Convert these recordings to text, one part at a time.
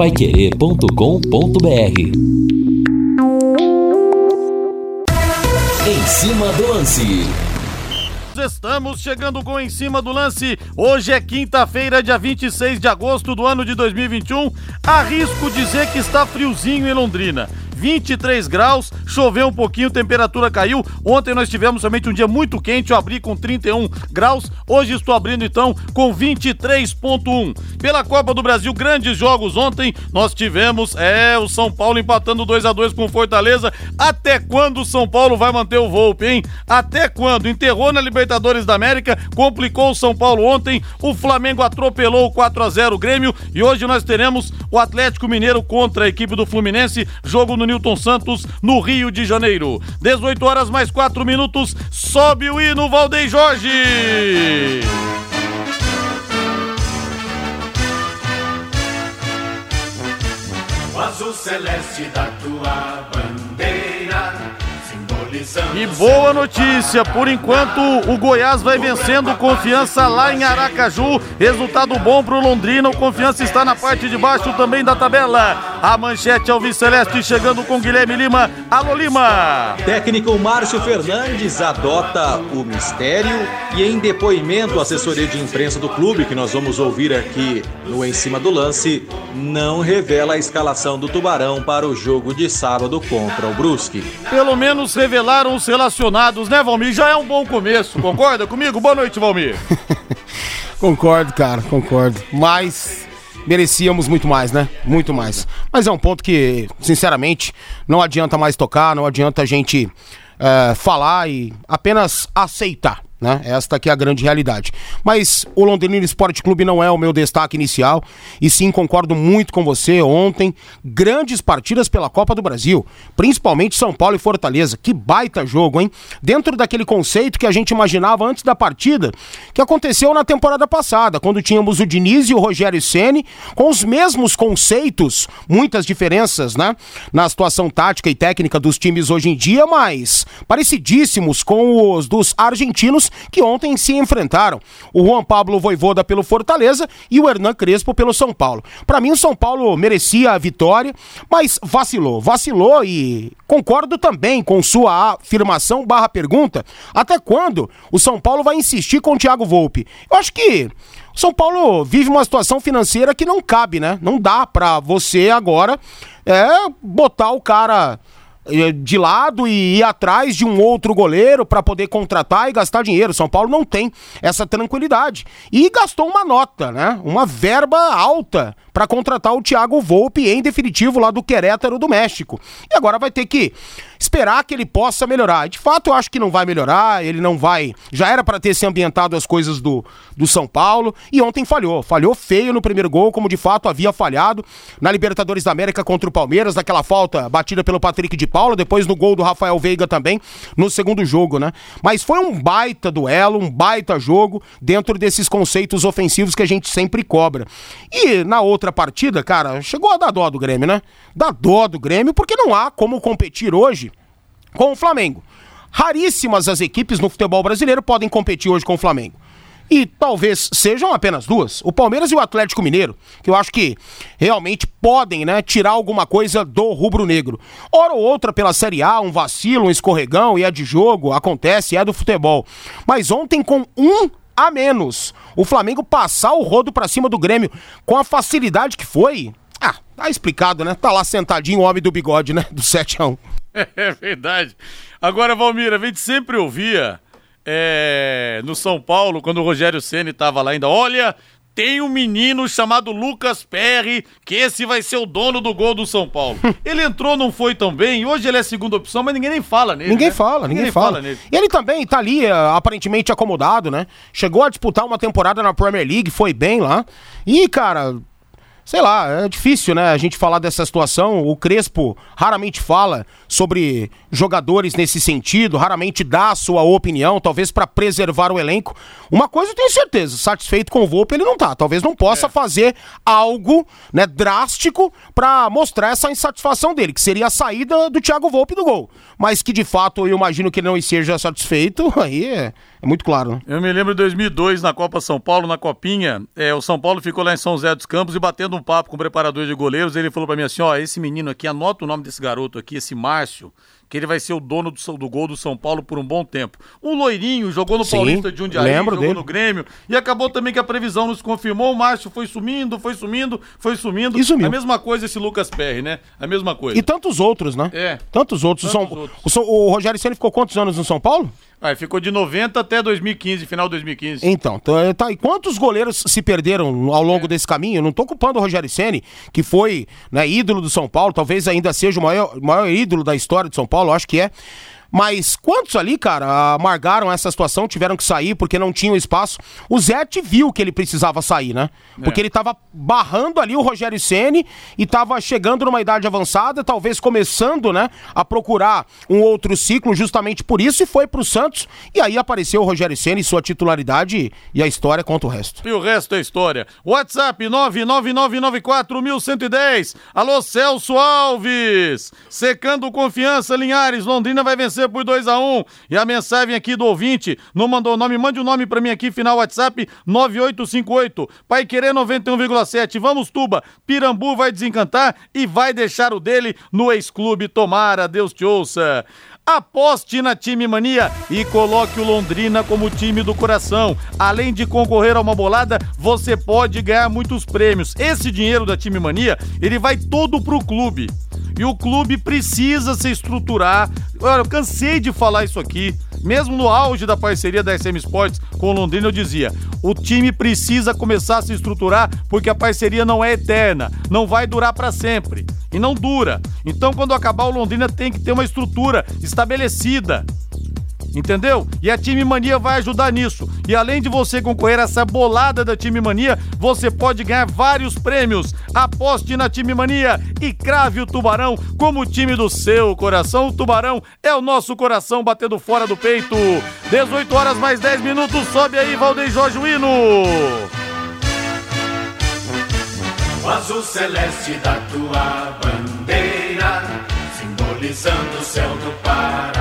paiquerê.com.br Em cima do lance. Estamos chegando com Em Cima do Lance. Hoje é quinta-feira, dia 26 de agosto do ano de 2021. Arrisco dizer que está friozinho em Londrina. 23 graus, choveu um pouquinho, temperatura caiu. Ontem nós tivemos somente um dia muito quente, eu abri com 31 graus. Hoje estou abrindo então com 23.1. Pela Copa do Brasil, grandes jogos ontem. Nós tivemos é o São Paulo empatando 2 a 2 com Fortaleza. Até quando o São Paulo vai manter o Volpe, hein? Até quando? Enterrou na Libertadores da América, complicou o São Paulo ontem. O Flamengo atropelou o 4 a 0 o Grêmio e hoje nós teremos o Atlético Mineiro contra a equipe do Fluminense, jogo no Newton Santos, no Rio de Janeiro. 18 horas mais 4 minutos, sobe o hino Valdem Jorge. O azul celeste da tua e boa notícia, por enquanto o Goiás vai vencendo Confiança lá em Aracaju. Resultado bom pro Londrina, o Confiança está na parte de baixo também da tabela. A manchete Alves Celeste chegando com Guilherme Lima. Alô Lima! Técnico Márcio Fernandes adota o mistério e em depoimento à assessoria de imprensa do clube, que nós vamos ouvir aqui no Em Cima do Lance, não revela a escalação do Tubarão para o jogo de sábado contra o Brusque. Pelo menos revelaram os relacionados, né, Valmir? Já é um bom começo, concorda comigo? Boa noite, Valmir. concordo, cara, concordo. Mas merecíamos muito mais, né? Muito mais. Mas é um ponto que, sinceramente, não adianta mais tocar, não adianta a gente é, falar e apenas aceitar. Né? Esta aqui é a grande realidade. Mas o Londrina Esporte Clube não é o meu destaque inicial, e sim concordo muito com você. Ontem, grandes partidas pela Copa do Brasil, principalmente São Paulo e Fortaleza. Que baita jogo, hein? Dentro daquele conceito que a gente imaginava antes da partida, que aconteceu na temporada passada, quando tínhamos o Diniz e o Rogério Ceni com os mesmos conceitos, muitas diferenças, né? Na situação tática e técnica dos times hoje em dia, mas parecidíssimos com os dos argentinos que ontem se enfrentaram. O Juan Pablo Voivoda pelo Fortaleza e o Hernan Crespo pelo São Paulo. Para mim, o São Paulo merecia a vitória, mas vacilou. Vacilou e concordo também com sua afirmação barra pergunta. Até quando o São Paulo vai insistir com o Thiago Volpe? Eu acho que São Paulo vive uma situação financeira que não cabe, né? Não dá para você agora é, botar o cara de lado e ir atrás de um outro goleiro para poder contratar e gastar dinheiro. São Paulo não tem essa tranquilidade. E gastou uma nota, né? Uma verba alta para contratar o Thiago Volpe em definitivo lá do Querétaro do México. E agora vai ter que esperar que ele possa melhorar. De fato, eu acho que não vai melhorar, ele não vai. Já era para ter se ambientado as coisas do, do São Paulo e ontem falhou. Falhou feio no primeiro gol, como de fato havia falhado na Libertadores da América contra o Palmeiras, daquela falta batida pelo Patrick de Paula, depois no gol do Rafael Veiga também no segundo jogo, né? Mas foi um baita duelo, um baita jogo dentro desses conceitos ofensivos que a gente sempre cobra. E na outra outra partida, cara, chegou a dar dó do Grêmio, né? Dá dó do Grêmio porque não há como competir hoje com o Flamengo. Raríssimas as equipes no futebol brasileiro podem competir hoje com o Flamengo. E talvez sejam apenas duas, o Palmeiras e o Atlético Mineiro, que eu acho que realmente podem, né, tirar alguma coisa do rubro-negro. Hora ou outra pela Série A, um vacilo, um escorregão e é de jogo, acontece, é do futebol. Mas ontem com um a menos. O Flamengo passar o rodo para cima do Grêmio com a facilidade que foi. Ah, tá explicado, né? Tá lá sentadinho o homem do bigode, né? Do 7 a 1. É verdade. Agora, Valmir, a gente sempre ouvia é, no São Paulo, quando o Rogério Ceni tava lá ainda, olha, tem um menino chamado Lucas Perry, que esse vai ser o dono do gol do São Paulo. ele entrou, não foi tão bem, hoje ele é a segunda opção, mas ninguém nem fala nele. Ninguém né? fala, ninguém, ninguém fala. fala. nele. E ele também tá ali, eh, aparentemente acomodado, né? Chegou a disputar uma temporada na Premier League, foi bem lá. E, cara, sei lá, é difícil, né, a gente falar dessa situação. O Crespo raramente fala sobre jogadores nesse sentido, raramente dá a sua opinião, talvez para preservar o elenco. Uma coisa eu tenho certeza, satisfeito com o Volpe ele não tá. Talvez não possa é. fazer algo, né, drástico para mostrar essa insatisfação dele, que seria a saída do Thiago Volpe do gol. Mas que de fato eu imagino que ele não esteja satisfeito, aí é É muito claro, né? Eu me lembro de 2002, na Copa São Paulo, na Copinha, é, o São Paulo ficou lá em São José dos Campos e batendo um papo com o preparador de goleiros, ele falou para mim assim, ó, esse menino aqui, anota o nome desse garoto aqui, esse Márcio, que ele vai ser o dono do, do, gol do São Paulo por um bom tempo. Um loirinho, jogou no Sim, Paulista de Jundiaí, lembro jogou dele. no Grêmio, e acabou também que a previsão nos confirmou, o Márcio foi sumindo, foi sumindo, foi sumindo. E sumiu. A mesma coisa esse Lucas Perry, né? A mesma coisa. E tantos outros, né? É. Tantos outros. Tantos São, outros. O, o Rogério Senna ficou quantos anos no São Paulo? Ah, ficou de 90 até 2015, final de 2015. Então, tá, tá, e quantos goleiros se perderam ao longo é. desse caminho? Eu não tô culpando o Rogério Ceni, que foi né, ídolo do São Paulo, talvez ainda seja o maior, maior ídolo da história de São Paulo, acho que é. Mas quantos ali, cara, amargaram essa situação, tiveram que sair porque não tinham espaço? O Zete viu que ele precisava sair, né? Porque é. ele tava barrando ali o Rogério Ceni e tava chegando numa idade avançada, talvez começando, né, a procurar um outro ciclo justamente por isso e foi pro Santos e aí apareceu o Rogério Ceni, sua titularidade e a história conta o resto. E o resto é história. WhatsApp 99994110. Alô Celso Alves. Secando confiança Linhares, Londrina vai vencer por 2 a 1 um. E a mensagem aqui do ouvinte, não mandou o nome, mande o um nome para mim aqui, final WhatsApp 9858. Pai querer 91,7. Vamos, Tuba. Pirambu vai desencantar e vai deixar o dele no ex-clube. Tomara, Deus te ouça. Aposte na Time Mania e coloque o Londrina como time do coração. Além de concorrer a uma bolada, você pode ganhar muitos prêmios. Esse dinheiro da Time Mania, ele vai todo pro clube. E o clube precisa se estruturar. Olha, eu cansei de falar isso aqui. Mesmo no auge da parceria da SM Sports com o Londrina, eu dizia: o time precisa começar a se estruturar porque a parceria não é eterna, não vai durar para sempre. E não dura. Então, quando acabar, o Londrina tem que ter uma estrutura estabelecida entendeu? E a Time Mania vai ajudar nisso. E além de você concorrer a essa bolada da Time Mania, você pode ganhar vários prêmios. Aposte na Time Mania e crave o Tubarão como time do seu coração. O Tubarão é o nosso coração batendo fora do peito. 18 horas mais 10 minutos, sobe aí, Valdeir Jorge Wino. O azul celeste da tua bandeira, simbolizando o céu do Paraná.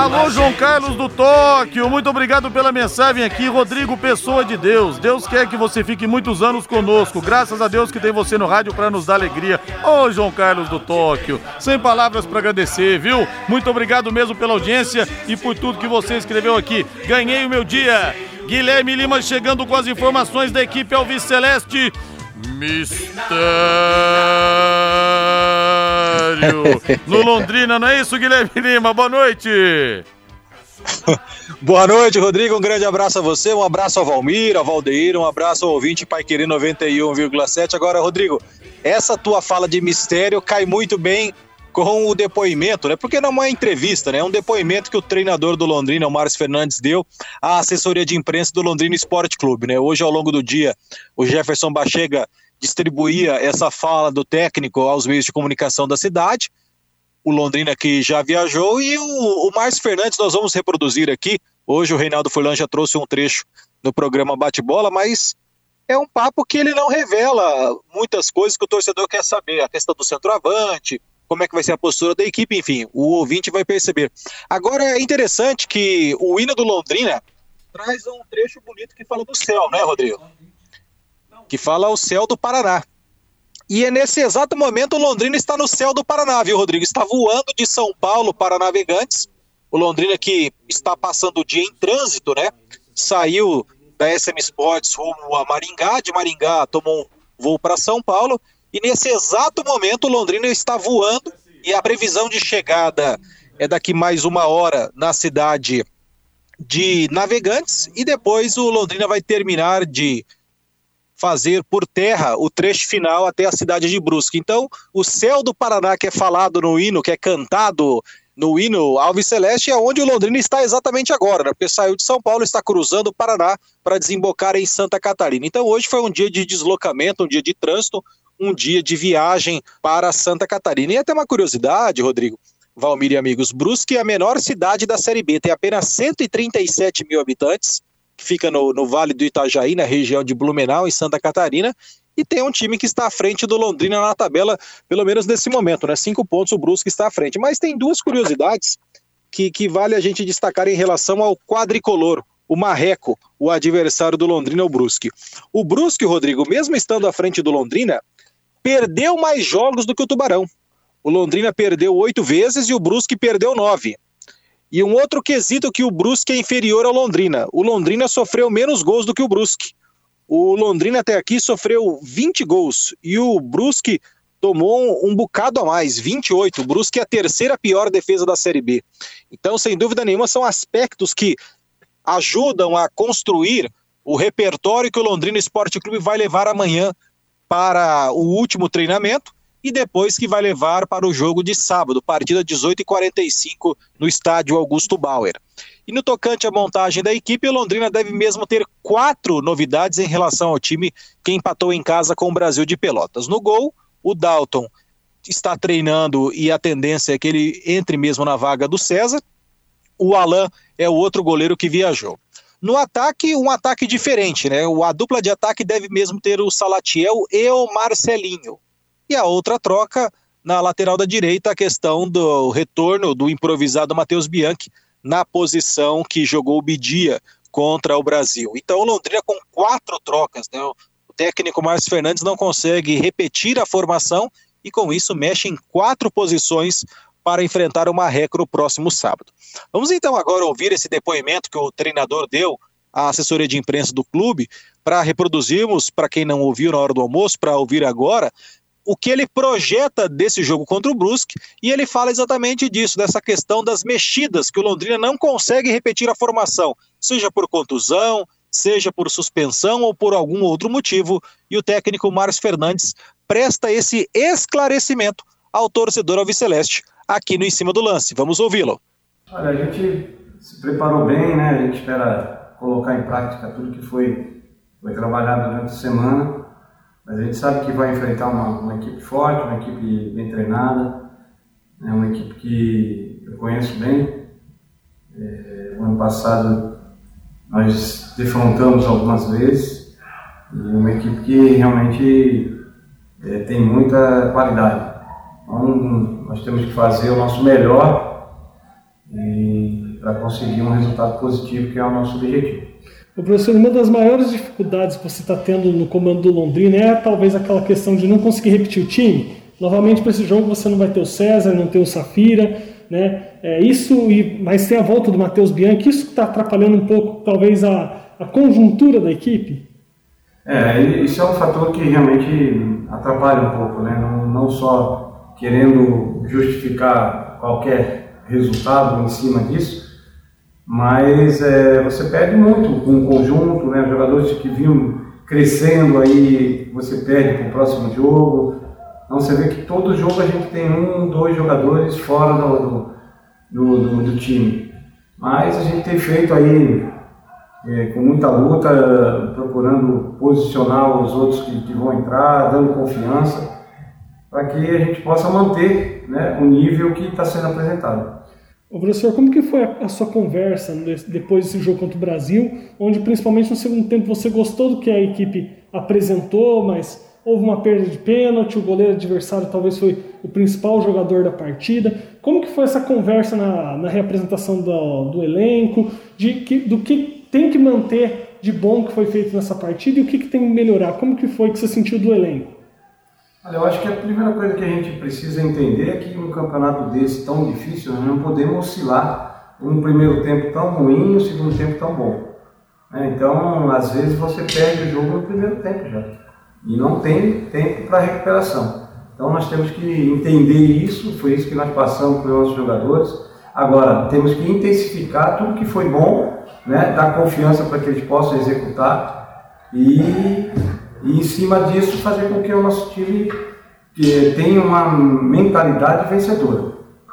Alô, João Carlos do Tóquio, muito obrigado pela mensagem aqui. Rodrigo Pessoa de Deus. Deus quer que você fique muitos anos conosco. Graças a Deus que tem você no rádio para nos dar alegria. Ô, João Carlos do Tóquio, sem palavras para agradecer, viu? Muito obrigado mesmo pela audiência e por tudo que você escreveu aqui. Ganhei o meu dia. Guilherme Lima chegando com as informações da equipe Alves Celeste. Mistério no Londrina, não é isso, Guilherme Lima? Boa noite. Boa noite, Rodrigo. Um grande abraço a você, um abraço ao Valmir, ao Valdeir, um abraço ao ouvinte Pai Querer 91,7. Agora, Rodrigo, essa tua fala de mistério cai muito bem com o depoimento, né? Porque não é uma entrevista, né? É um depoimento que o treinador do Londrina, o Márcio Fernandes, deu à assessoria de imprensa do Londrina Esporte Clube, né? Hoje, ao longo do dia, o Jefferson Bachega distribuía essa fala do técnico aos meios de comunicação da cidade. O Londrina que já viajou e o, o Márcio Fernandes nós vamos reproduzir aqui. Hoje o Reinaldo Furlan já trouxe um trecho no programa Bate-Bola, mas é um papo que ele não revela muitas coisas que o torcedor quer saber. A questão do centroavante, como é que vai ser a postura da equipe, enfim, o ouvinte vai perceber. Agora é interessante que o hino do Londrina traz um trecho bonito que fala do céu, né, Rodrigo? que fala o céu do Paraná. E é nesse exato momento o Londrina está no céu do Paraná, viu, Rodrigo? Está voando de São Paulo para Navegantes. O Londrina que está passando o dia em trânsito, né? Saiu da SM Sports rumo a Maringá, de Maringá tomou um voo para São Paulo. E nesse exato momento o Londrina está voando e a previsão de chegada é daqui mais uma hora na cidade de Navegantes e depois o Londrina vai terminar de fazer por terra o trecho final até a cidade de Brusque. Então, o céu do Paraná que é falado no hino, que é cantado no hino Alves Celeste, é onde o Londrina está exatamente agora, né? porque saiu de São Paulo, está cruzando o Paraná para desembocar em Santa Catarina. Então, hoje foi um dia de deslocamento, um dia de trânsito, um dia de viagem para Santa Catarina. E até uma curiosidade, Rodrigo, Valmir e amigos, Brusque é a menor cidade da Série B, tem apenas 137 mil habitantes, que fica no, no Vale do Itajaí, na região de Blumenau, em Santa Catarina, e tem um time que está à frente do Londrina na tabela, pelo menos nesse momento, né? Cinco pontos o Brusque está à frente. Mas tem duas curiosidades que, que vale a gente destacar em relação ao quadricolor, o Marreco, o adversário do Londrina, o Brusque. O Brusque, Rodrigo, mesmo estando à frente do Londrina, perdeu mais jogos do que o Tubarão. O Londrina perdeu oito vezes e o Brusque perdeu nove. E um outro quesito que o Brusque é inferior ao Londrina. O Londrina sofreu menos gols do que o Brusque. O Londrina até aqui sofreu 20 gols e o Brusque tomou um, bocado a mais, 28. O Brusque é a terceira pior defesa da Série B. Então, sem dúvida nenhuma, são aspectos que ajudam a construir o repertório que o Londrina Esporte Clube vai levar amanhã para o último treinamento e depois que vai levar para o jogo de sábado, partida 18h45 no estádio Augusto Bauer. E no tocante à montagem da equipe, o Londrina deve mesmo ter quatro novidades em relação ao time que empatou em casa com o Brasil de Pelotas. No gol, o Dalton está treinando e a tendência é que ele entre mesmo na vaga do César. O Alain é o outro goleiro que viajou. No ataque, um ataque diferente, né? A dupla de ataque deve mesmo ter o Salatiel e o Marcelinho. E a outra troca, na lateral da direita, a questão do retorno do improvisado Matheus Bianchi na posição que jogou o Bidia contra o Brasil. Então, Londrina com quatro trocas, né? O técnico Márcio Fernandes não consegue repetir a formação e com isso mexe em quatro posições para enfrentar o Marreco no próximo sábado. Vamos então agora ouvir esse depoimento que o treinador deu à assessoria de imprensa do clube para reproduzirmos, para quem não ouviu na hora do almoço, para ouvir agora, o que ele projeta desse jogo contra o Brusque, e ele fala exatamente disso, dessa questão das mexidas, que o Londrina não consegue repetir a formação, seja por contusão, seja por suspensão ou por algum outro motivo, e o técnico Márcio Fernandes presta esse esclarecimento ao torcedor alviceleste aqui no Em Cima do Lance. Vamos ouvi-lo. Olha, a gente se preparou bem, né? A gente espera colocar em prática tudo que foi, foi trabalhado durante a semana mas a gente sabe que vai enfrentar uma, uma equipe forte, uma equipe bem treinada, né, uma equipe que eu conheço bem. É, o ano passado nós defrontamos algumas vezes e uma equipe que realmente é, tem muita qualidade. Então nós temos que fazer o nosso melhor para conseguir um resultado positivo, que é o nosso objetivo. O professor, uma das maiores dificuldades que você está tendo no comando do Londrina é talvez aquela questão de não conseguir repetir o time. Novamente, para esse jogo, você não vai ter o César, não ter o Safira, né? É isso, e, mas tem a volta do Matheus Bianchi, isso está atrapalhando um pouco, talvez, a, a conjuntura da equipe? É, isso é um fator que realmente atrapalha um pouco, né? Não, não só querendo justificar qualquer resultado em cima disso, mas é, você perde muito com o conjunto, né? Jogadores que vinham crescendo aí, você perde para o próximo jogo. Então você vê que todo jogo a gente tem um, dois jogadores fora do, do, do, do time. Mas a gente tem feito aí é, com muita luta, procurando posicionar os outros que, que vão entrar, dando confiança, para que a gente possa manter né, o nível que está sendo apresentado. O professor, como que foi a, sua conversa depois desse jogo contra o Brasil, onde principalmente no segundo tempo você gostou do que a equipe apresentou, mas houve uma perda de pênalti, o goleiro adversário talvez foi o principal jogador da partida. Como que foi essa conversa na, na reapresentação do, do elenco, de que, do que tem que manter de bom que foi feito nessa partida e o que, que tem que melhorar? Como que foi que você sentiu do elenco? Olha, eu acho que a primeira coisa que a gente precisa entender é que um campeonato desse tão difícil, nós não podemos oscilar um primeiro tempo tão ruim e um segundo tempo tão bom. Né? Então, às vezes você perde o jogo no primeiro tempo já. E não tem tempo para recuperação. Então nós temos que entender isso, foi isso que nós passamos para os nossos jogadores. Agora, temos que intensificar tudo que foi bom, né? dar confiança para que eles possam executar e e em cima disso fazer com que o nosso time tenha uma mentalidade vencedora.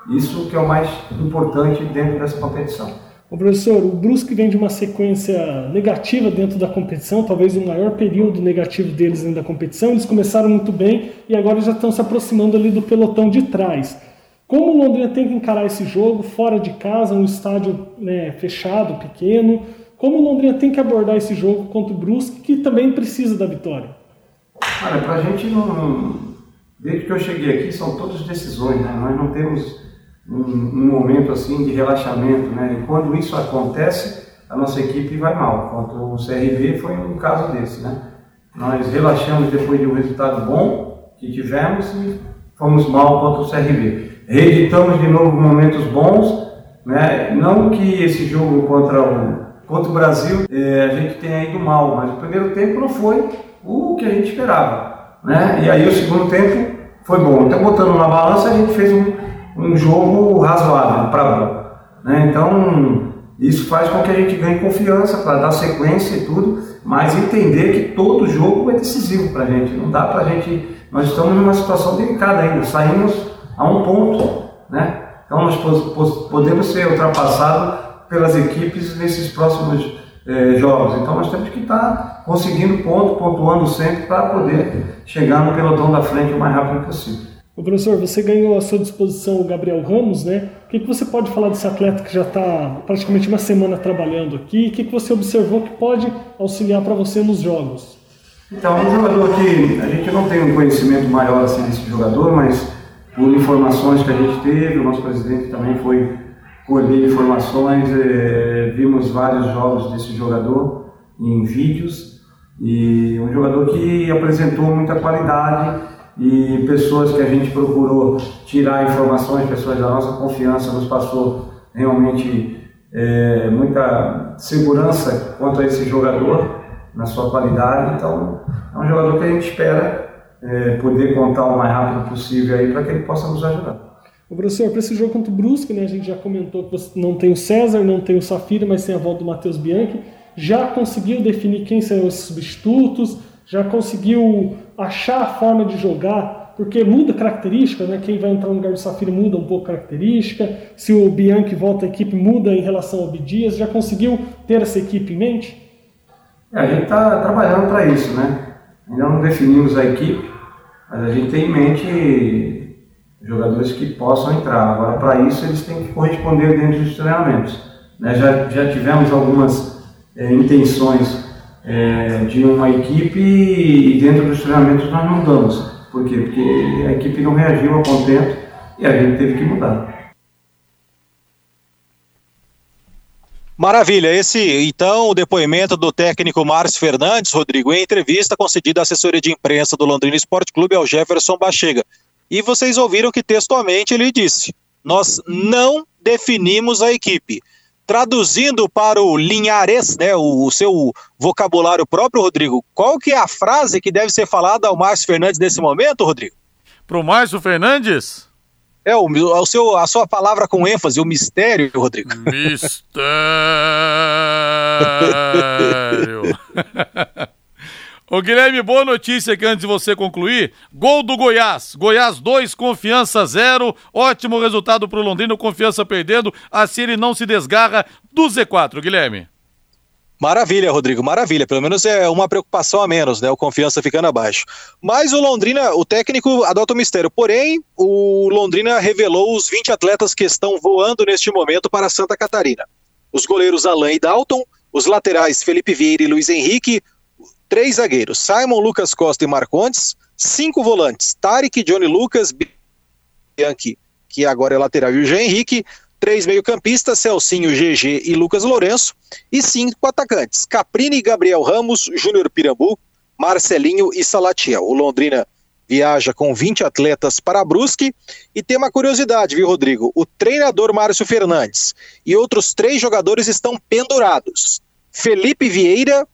Isso que é o mais importante dentro dessa competição. O professor, o Brusque vem de uma sequência negativa dentro da competição, talvez o maior período negativo deles dentro da competição. Eles começaram muito bem e agora já estão se aproximando ali do pelotão de trás. Como o Londrina tem que encarar esse jogo fora de casa, um estádio né, fechado, pequeno? Como o Londrina tem que abordar esse jogo contra o Brusque, que também precisa da vitória? Olha, para a gente não. Desde que eu cheguei aqui, são todas decisões, né? Nós não temos um, um, momento assim de relaxamento, né? E quando isso acontece, a nossa equipe vai mal. Quanto o CRB foi um caso desse, né? Nós relaxamos depois de um resultado bom que tivemos e fomos mal contra o CRB. Reeditamos de novo momentos bons, né? Não que esse jogo contra o contra o Brasil eh, a gente tenha ido mal, mas o primeiro tempo não foi o que a gente esperava, né? E aí o segundo tempo foi bom. Então botando na balança a gente fez um, um jogo razoável para bom, né? Então isso faz com que a gente ganhe confiança para dar sequência e tudo, mas entender que todo jogo é decisivo para a gente. Não dá para a gente. Nós estamos numa situação delicada ainda, saímos a um ponto, né? Então nós podemos ser ultrapassados pelas equipes nesses próximos eh, jogos. Então nós temos que estar conseguindo ponto, pontuando sempre para poder chegar no pelotão da frente o mais rápido possível. O professor, você ganhou à sua disposição o Gabriel Ramos, né? O que, que você pode falar desse atleta que já está praticamente uma semana trabalhando aqui? O que, que você observou que pode auxiliar para você nos jogos? Então, é um jogador que a gente não tem um conhecimento maior assim desse jogador, mas por informações que a gente teve, o nosso presidente também foi colher informações, é, vimos vários jogos desse jogador em vídeos e um jogador que apresentou muita qualidade e pessoas que a gente procurou tirar informações, pessoas da nossa confiança, nos passou realmente é, muita segurança quanto a esse jogador, na sua qualidade. Então, é um jogador que a gente espera é, poder contar o mais rápido possível aí para que ele possa nos ajudar. O professor, para esse jogo contra o Brusque, né, a gente já comentou que você não tem o César, não tem o Safira, mas tem a volta do Matheus Bianchi. Já conseguiu definir quem serão os substitutos? Já conseguiu achar a forma de jogar, porque muda característica, né? Quem vai entrar no lugar do Safira muda um pouco característica. Se o Bianchi volta a equipe, muda em relação ao Bidias. Já conseguiu ter essa equipe em mente? É, a gente está trabalhando para isso, né? Ainda não definimos a equipe, mas a gente tem em mente jogadores que possam entrar. Agora, para isso, eles têm que corresponder dentro dos treinamentos. Né? Já, já tivemos algumas é, intenções é, de uma equipe e dentro dos treinamentos nós não damos. Por quê? Porque a equipe não reagiu a contento e a gente teve que mudar. Maravilha, esse então o depoimento do técnico Márcio Fernandes, Rodrigo, em entrevista concedida à assessoria de imprensa do Londrina Esporte Clube ao Jefferson Bachega. E vocês ouviram que textualmente ele disse: Nós não definimos a equipe. Traduzindo para o linhares, né, o, o, seu vocabulário próprio, Rodrigo, qual que é a frase que deve ser falada ao Márcio Fernandes nesse momento, Rodrigo? Para o Márcio Fernandes? É, o, o seu, a sua palavra com ênfase, o mistério, Rodrigo. Mistério! Ô Guilherme, boa notícia aqui antes de você concluir. Gol do Goiás. Goiás 2, confiança 0. Ótimo resultado pro Londrino, confiança perdendo. Assim ele não se desgarra do Z4, Guilherme. Maravilha, Rodrigo, maravilha. Pelo menos é uma preocupação a menos, né? O confiança ficando abaixo. Mas o Londrina, o técnico adota o mistério. Porém, o Londrina revelou os 20 atletas que estão voando neste momento para Santa Catarina. Os goleiros Alain e Dalton, os laterais Felipe Vieira e Luiz Henrique, três zagueiros, Simon, Lucas Costa e Marcondes, cinco volantes, Tarek, Johnny Lucas, Bianchi, que agora é lateral, e o Jean Henrique, três meio-campistas, Celcinho, GG e Lucas Lourenço, e cinco atacantes, Caprini, Gabriel Ramos, Júnior Pirambu, Marcelinho e Salatiel. O Londrina viaja com 20 atletas para Brusque e tem uma curiosidade, viu, Rodrigo? O treinador Márcio Fernandes e outros três jogadores estão pendurados. Felipe Vieira,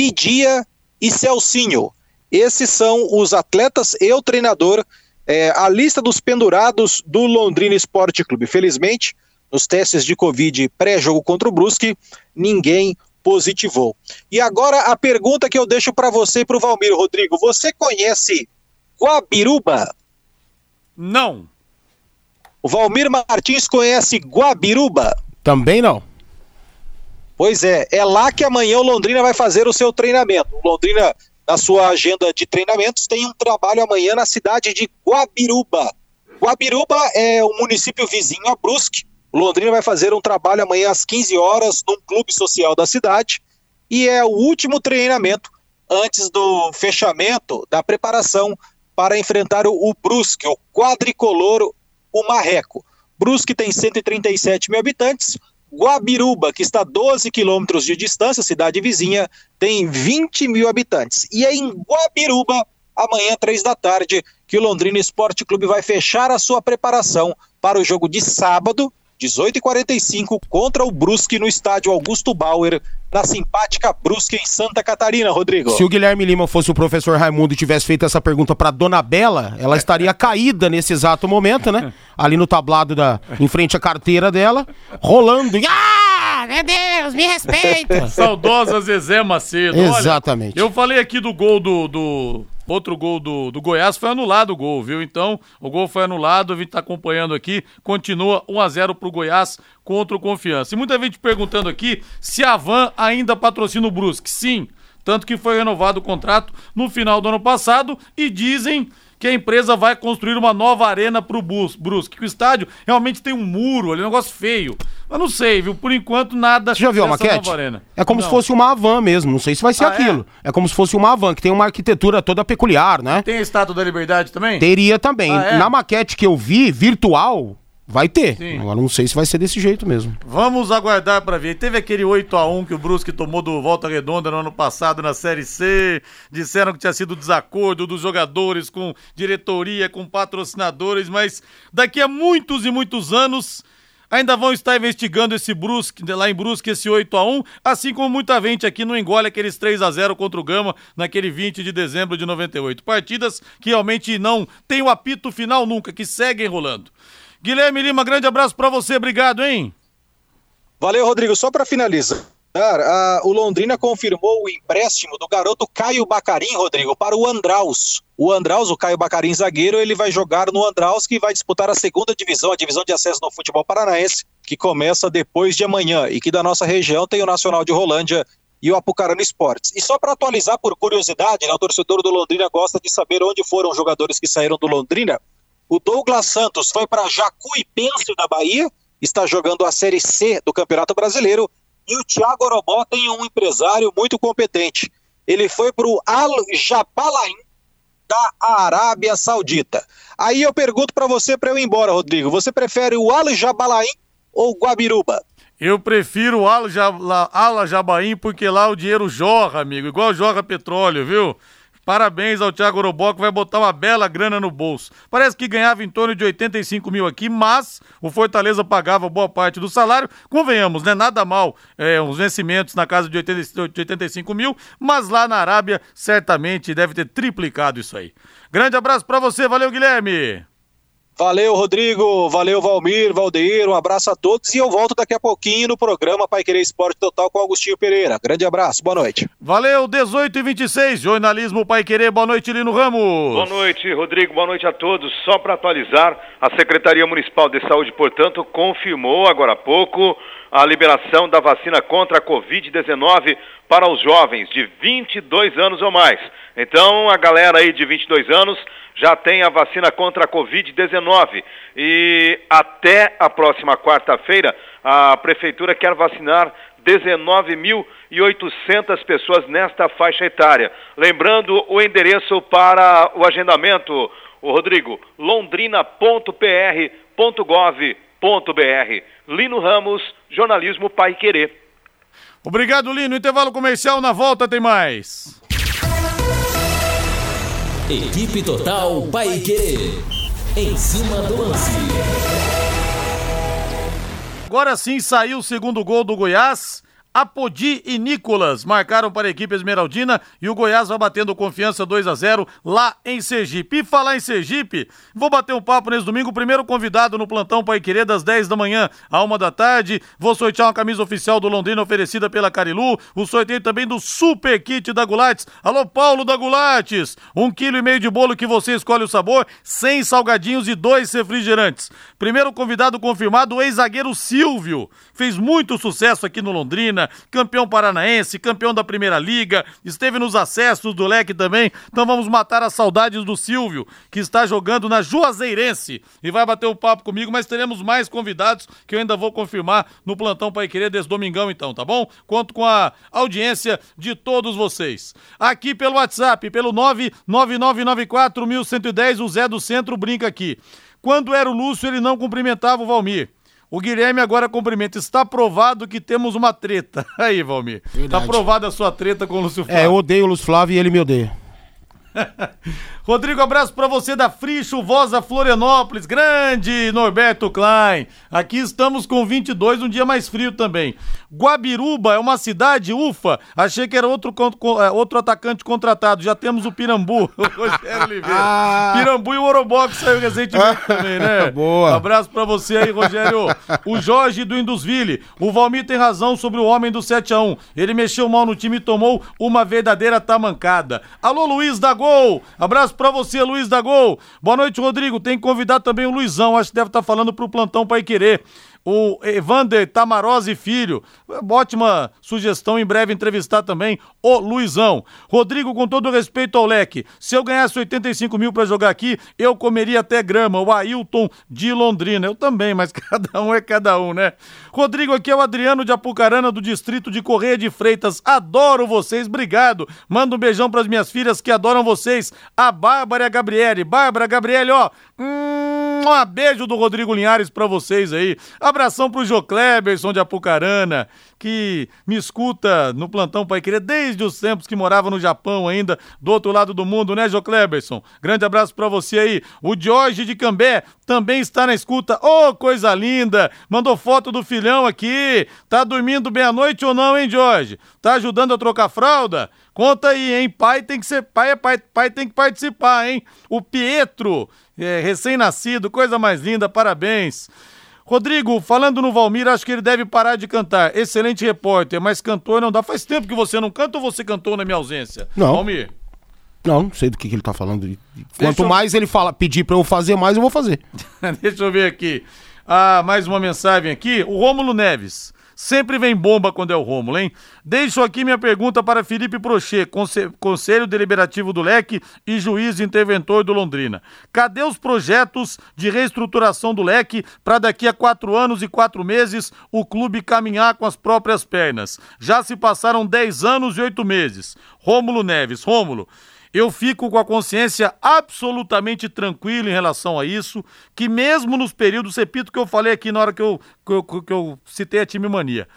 Pidia e Celcinho. Esses são os atletas e o treinador, é, a lista dos pendurados do Londrina Esporte Clube. Felizmente, nos testes de Covid pré-jogo contra o Brusque, ninguém positivou. E agora a pergunta que eu deixo para você e para o Valmir Rodrigo: você conhece Guabiruba? Não. O Valmir Martins conhece Guabiruba? Também não. Pois é, é lá que amanhã o Londrina vai fazer o seu treinamento. O Londrina, na sua agenda de treinamentos, tem um trabalho amanhã na cidade de Guabiruba. Guabiruba é um município vizinho a Brusque. O Londrina vai fazer um trabalho amanhã às 15 horas num clube social da cidade e é o último treinamento antes do fechamento da preparação para enfrentar o, Brusque, o quadricolor, o Marreco. Brusque tem 137 mil habitantes. Guabiruba, que está a 12 quilômetros de distância, cidade vizinha, tem 20 mil habitantes. E é em Guabiruba, amanhã, três da tarde, que o Londrina Esporte Clube vai fechar a sua preparação para o jogo de sábado, 18h45, contra o Brusque no estádio Augusto Bauer, na simpática Brusque em Santa Catarina, Rodrigo. Se o Guilherme Lima fosse o professor Raimundo e tivesse feito essa pergunta para Dona Bela, ela estaria caída nesse exato momento, né? Ali no tablado da em frente à carteira dela, rolando. Ah, meu Deus, me respeita. Saudosa Zezé Macedo. Olha, Exatamente. eu falei aqui do gol do, do- Outro gol do, do Goiás foi anulado o gol, viu? Então, o gol foi anulado, a gente tá acompanhando aqui. Continua 1 a 0 pro Goiás contra o Confiança. E muita gente perguntando aqui se a Van ainda patrocina o Brusque. Sim, tanto que foi renovado o contrato no final do ano passado e dizem que a empresa vai construir uma nova arena pro Bus- Brusque. Que o estádio realmente tem um muro ali, um negócio feio. Mas não sei, viu? Por enquanto, nada Você já viu a maquete? É como Não. se fosse uma Havan mesmo. Não sei se vai ser Ah, é? aquilo. É? como se fosse uma Havan, que tem uma arquitetura toda peculiar, né? Tem a Estátua da Liberdade também? Teria também. Ah, é? Na maquete que eu vi, virtual, vai ter. Sim. Agora não sei se vai ser desse jeito mesmo. Vamos aguardar pra ver. Teve aquele 8 a 1 que o Brusque tomou do Volta Redonda no ano passado na Série C. Disseram que tinha sido desacordo dos jogadores com diretoria, com patrocinadores, mas daqui a muitos e muitos anos ainda vão estar investigando esse Brusque, lá em Brusque, esse 8 a 1 assim como muita gente aqui não engole aqueles 3 a 0 contra o Gama naquele 20 de dezembro de 98. Partidas que realmente não tem o apito final nunca, que seguem rolando. Guilherme Lima, grande abraço pra você, obrigado, hein? Valeu, Rodrigo. Só para finalizar, o Londrina confirmou o empréstimo do garoto Caio Bacarim, Rodrigo, para o Andraus. O Andraus, o Caio Bacarim zagueiro, ele vai jogar no Andraus, que vai disputar a segunda divisão, a divisão de acesso no futebol paranaense, que começa depois de amanhã e que da nossa região tem o Nacional de Rolândia e o Apucarana Esportes. E só para atualizar por curiosidade, né, o torcedor do Londrina gosta de saber onde foram os jogadores que saíram do Londrina. O Douglas Santos foi para Jacuipense da Bahia, está jogando a Série C do Campeonato Brasileiro. E o Thiago Orobó tem um empresário muito competente. Ele foi para o Al Japalain da Arábia Saudita. Aí eu pergunto para você para eu ir embora, Rodrigo. Você prefere o Al Jabalain ou Guabiruba? Eu prefiro o Ala, Jaba- Ala Jabaim porque lá o dinheiro jorra, amigo, igual jorra petróleo, viu? Parabéns ao Thiago Orobó que vai botar uma bela grana no bolso. Parece que ganhava em torno de 85 mil aqui, mas o Fortaleza pagava boa parte do salário. Convenhamos, né? Nada mal é, uns vencimentos na casa de 80 de 85 mil, mas lá na Arábia certamente deve ter triplicado isso aí. Grande abraço pra você, valeu Guilherme! Valeu, Rodrigo. Valeu, Valmir, Valdeir. Um abraço a todos. E eu volto daqui a pouquinho no programa Pai Querer Esporte Total com Augustinho Pereira. Grande abraço. Boa noite. Valeu, 18 e 26, jornalismo Pai Querer, boa noite Lino Ramos. Boa noite, Rodrigo. Boa noite a todos. Só para atualizar, a Secretaria Municipal de Saúde, portanto, confirmou agora há pouco a liberação da vacina contra a Covid-19 para os jovens de 22 anos ou mais. Então, a galera aí de 22 anos já tem a vacina contra a Covid-19 e até a próxima quarta-feira a prefeitura quer vacinar 19.800 pessoas nesta faixa etária. Lembrando o endereço para o agendamento, o Rodrigo, londrina.pr.gov.br. Lino Ramos, jornalismo Pai Querer. Obrigado, Lino. Intervalo comercial, na volta tem mais. Equipe Total Paique. Em cima do lance. Agora sim saiu o segundo gol do Goiás. Apodi e Nicolas marcaram para a equipe esmeraldina e o Goiás vai batendo confiança 2 a 0 lá em Sergipe. E falar em Sergipe, vou bater um papo nesse domingo. Primeiro convidado no plantão Pai Querer das 10 da manhã à 1 da tarde. Vou sortear uma camisa oficial do Londrina oferecida pela Carilu. O sorteio também do Super Kit da Gulates. Alô, Paulo da Gulates. Um quilo e meio de bolo que você escolhe o sabor, 100 salgadinhos e dois refrigerantes. Primeiro convidado confirmado, o ex-zagueiro Silvio. Fez muito sucesso aqui no Londrina campeão paranaense, campeão da Primeira Liga, esteve nos acessos do leque também. Então vamos matar as saudades do Silvio, que está jogando na Juazeirense e vai bater um papo comigo, mas teremos mais convidados que eu ainda vou confirmar no plantão Pai Querer desse domingão então, tá bom? Conto com a audiência de todos vocês. Aqui pelo WhatsApp, pelo 99994 1110, o Zé do Centro brinca aqui. Quando era o Lúcio, ele não cumprimentava o Valmir. O Guilherme agora cumprimenta. Está provado que temos uma treta. Aí, Valmir. Está provada a sua treta com o Lúcio Flávio. É, eu odeio o Lúcio Flávio e ele me odeia. Rodrigo, abraço para você da Fri Chuvosa Florianópolis, grande Norberto Klein. Aqui estamos com 22, um dia mais frio também. Guabiruba é uma cidade, ufa, achei que era outro, é, outro atacante contratado, já temos o Pirambu, o Rogério Oliveira. Ah. Pirambu e o Orobó que saiu recentemente também, né? Boa. Abraço para você aí, Rogério. O Jorge do Indusville, o Valmir tem razão sobre o homem do 7 a 1 ele mexeu mal no time e tomou uma verdadeira tamancada. Alô, Luiz da Gol, abraço pra você, Luiz da Gol. Boa noite, Rodrigo. Tem que convidar também o Luizão, acho que deve estar tá falando pro plantão Pai Querer o Evander Tamarose Filho. Ótima sugestão, em breve entrevistar também o Luizão. Rodrigo, com todo respeito ao leque, se eu ganhasse 85 mil para jogar aqui, eu comeria até grama. O Ailton de Londrina. Eu também, mas cada um é cada um, né? Rodrigo, aqui é o Adriano de Apucarana, do distrito de Correia de Freitas. Adoro vocês, obrigado. Manda um beijão para as minhas filhas que adoram vocês, a Bárbara e a Gabriele. Bárbara, Gabriele, ó. Hum, um beijo do Rodrigo Linhares para vocês aí. Abração pro Jô Kleberson de Apucarana, que me escuta no plantão Pai Querer desde os tempos que morava no Japão ainda, do outro lado do mundo, né, Jô Kleberson? Grande abraço para você aí. O Jorge de Cambé também está na escuta. Ô, oh, coisa linda! Mandou foto do filhão aqui. Tá dormindo bem à noite ou não, hein, Jorge? Tá ajudando a trocar fralda? Conta aí, hein? Pai tem que ser pai, é pai, pai tem que participar, hein? O Pietro, é, recém-nascido, coisa mais linda, parabéns. Rodrigo, falando no Valmir, acho que ele deve parar de cantar. Excelente repórter, mas cantor não dá. Faz tempo que você não canta ou você cantou na minha ausência? Não. Valmir. Não, não sei do que, que ele tá falando. Quanto eu... mais ele fala, pedir para eu fazer, mais eu vou fazer. Deixa eu ver aqui. Ah, mais uma mensagem aqui. O Rômulo Neves. Sempre vem bomba quando é o Rômulo, hein? Deixo aqui minha pergunta para Felipe Prochê, Conselho Deliberativo do Leque e Juiz Interventor do Londrina. Cadê os projetos de reestruturação do Leque para daqui a quatro anos e quatro meses o clube caminhar com as próprias pernas? Já se passaram dez anos e oito meses. Rômulo Neves, Rômulo, eu fico com a consciência absolutamente tranquila em relação a isso, que mesmo nos períodos, repito que eu falei aqui na hora que eu, que eu, que eu citei a time mania,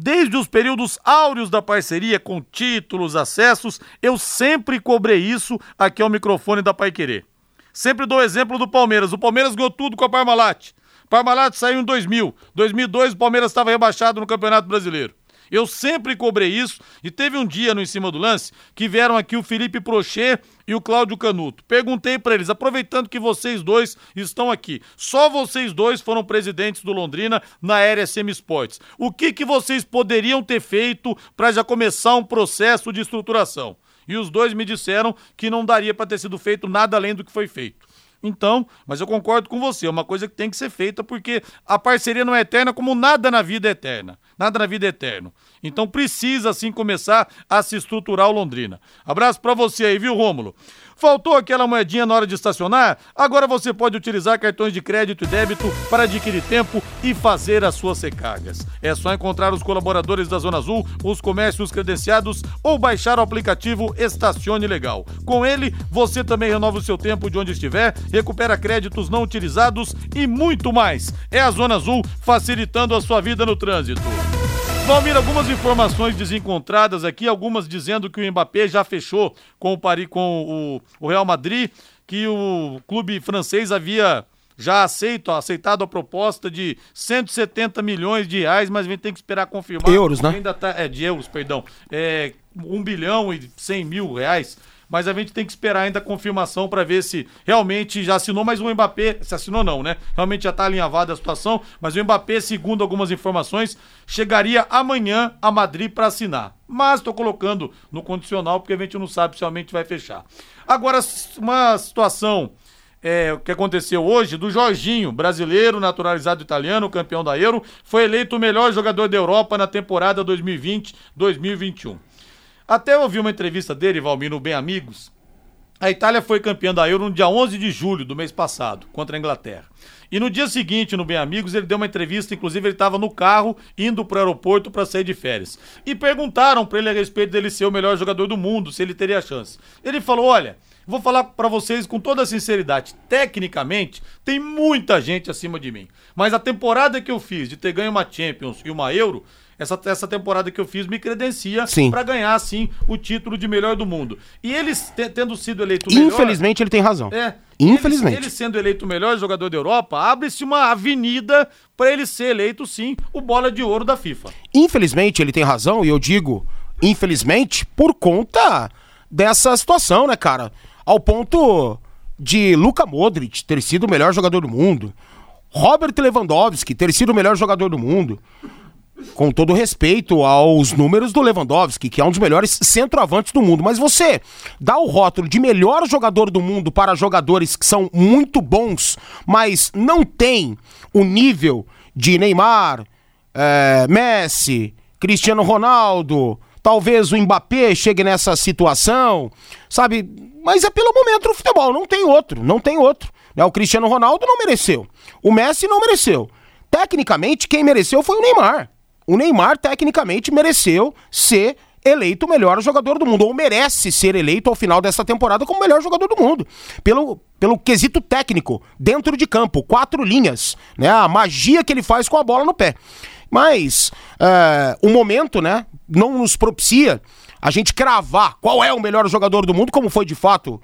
Desde os períodos áureos da parceria, com títulos, acessos, eu sempre cobrei isso aqui ao microfone da Pai Querer. Sempre dou exemplo do Palmeiras. O Palmeiras ganhou tudo com a Parmalat. Parmalat saiu em 2000. 2002 o Palmeiras estava rebaixado no Campeonato Brasileiro. Eu sempre cobrei isso e teve um dia no Em Cima do Lance que vieram aqui o Felipe Prochê e o Cláudio Canuto. Perguntei para eles, aproveitando que vocês dois estão aqui, só vocês dois foram presidentes do Londrina na RSM Sports. O que, que vocês poderiam ter feito para já começar um processo de estruturação? E os dois me disseram que não daria para ter sido feito nada além do que foi feito. Então, mas eu concordo com você, é uma coisa que tem que ser feita porque a parceria não é eterna como nada na vida é eterna. Nada na vida é eterno. Então precisa assim começar a se estruturar o Londrina. Abraço para você aí, viu, Rômulo? Faltou aquela moedinha na hora de estacionar? Agora você pode utilizar cartões de crédito e débito para adquirir tempo e fazer as suas recargas. É só encontrar os colaboradores da Zona Azul, os comércios credenciados ou baixar o aplicativo Estacione Legal. Com ele, você também renova o seu tempo de onde estiver, recupera créditos não utilizados e muito mais. É a Zona Azul facilitando a sua vida no trânsito. Valmir, algumas informações desencontradas aqui, algumas dizendo que o Mbappé já fechou com o, Paris, com o, o Real Madrid, que o clube francês havia já aceito, aceitado a proposta de 170 milhões de reais, mas a gente tem que esperar confirmar. Euros, né? Ainda tá, é, de euros, perdão. É, 1 bilhão e 100 mil reais mas a gente tem que esperar ainda a confirmação para ver se realmente já assinou, mas o Mbappé, se assinou não, né? Realmente já está alinhavada a situação, mas o Mbappé, segundo algumas informações, chegaria amanhã a Madrid para assinar. Mas estou colocando no condicional porque a gente não sabe se realmente vai fechar. Agora, uma situação é, que aconteceu hoje, do Jorginho, brasileiro, naturalizado italiano, campeão da Euro, foi eleito o melhor jogador da Europa na temporada 2020-2021. Até eu ouvi uma entrevista dele, Valmir, no Bem Amigos. A Itália foi campeã da Euro no dia 11 de julho do mês passado, contra a Inglaterra. E no dia seguinte, no Bem Amigos, ele deu uma entrevista, inclusive ele estava no carro indo para o aeroporto para sair de férias. E perguntaram para ele a respeito dele ser o melhor jogador do mundo, se ele teria chance. Ele falou: "Olha, Vou falar pra vocês com toda sinceridade. Tecnicamente, tem muita gente acima de mim. Mas a temporada que eu fiz de ter ganho uma Champions e uma Euro, essa, essa temporada que eu fiz me credencia pra ganhar, sim, o título de melhor do mundo. E eles te- tendo sido eleito melhor. Infelizmente ele tem razão. É. Infelizmente. Ele, ele sendo eleito o melhor jogador da Europa, abre-se uma avenida pra ele ser eleito, sim, o bola de ouro da FIFA. Infelizmente ele tem razão, e eu digo infelizmente por conta dessa situação, né, cara? Ao ponto de Luka Modric ter sido o melhor jogador do mundo, Robert Lewandowski ter sido o melhor jogador do mundo. Com todo respeito aos números do Lewandowski, que é um dos melhores centroavantes do mundo, mas você dá o rótulo de melhor jogador do mundo para jogadores que são muito bons, mas não tem o nível de Neymar, eh, Messi, Cristiano Ronaldo, talvez o Mbappé chegue nessa situação, sabe? Mas é pelo momento do futebol, não tem outro, não tem outro. né? O Cristiano Ronaldo não mereceu, o Messi não mereceu. Tecnicamente, quem mereceu foi o Neymar. O Neymar, tecnicamente, mereceu ser eleito o melhor jogador do mundo, ou merece ser eleito ao final dessa temporada como o melhor jogador do mundo, pelo, pelo quesito técnico, dentro de campo, quatro linhas, né? A magia que ele faz com a bola no pé. Mas é, o momento, né, não nos propicia a gente cravar qual é o melhor jogador do mundo, como foi de fato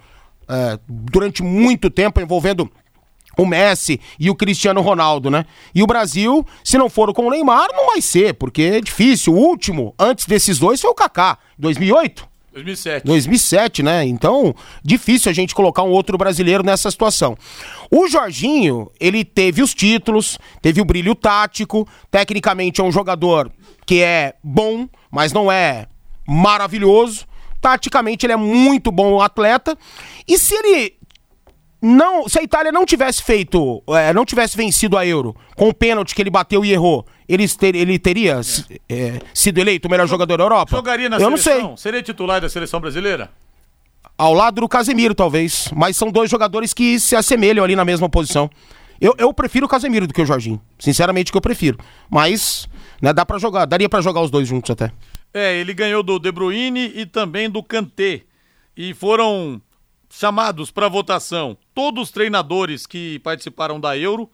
é, durante muito tempo envolvendo o Messi e o Cristiano Ronaldo, né? E o Brasil, se não for com o Neymar, não vai ser, porque é difícil. O último, antes desses dois, foi o Kaká, 2008. 2007. 2007, né? Então, difícil a gente colocar um outro brasileiro nessa situação. O Jorginho, ele teve os títulos, teve o brilho tático, tecnicamente é um jogador que é bom, mas não é maravilhoso. Taticamente ele é muito bom atleta. E se ele não, se a Itália não tivesse feito, é, não tivesse vencido a Euro com o pênalti que ele bateu e errou, ele, ter- ele teria s- é, sido eleito o melhor jogador da Europa? Jogaria na Eu não sei. seleção? Seria titular da seleção brasileira? Ao lado do Casemiro, talvez. Mas são dois jogadores que se assemelham ali na mesma posição. Eu, eu prefiro o Casemiro do que o Jorginho. Sinceramente, que eu prefiro. Mas, né, dá para jogar, daria pra jogar os dois juntos até. É, ele ganhou do De Bruyne e também do Kanté. E foram chamados para votação todos os treinadores que participaram da Euro,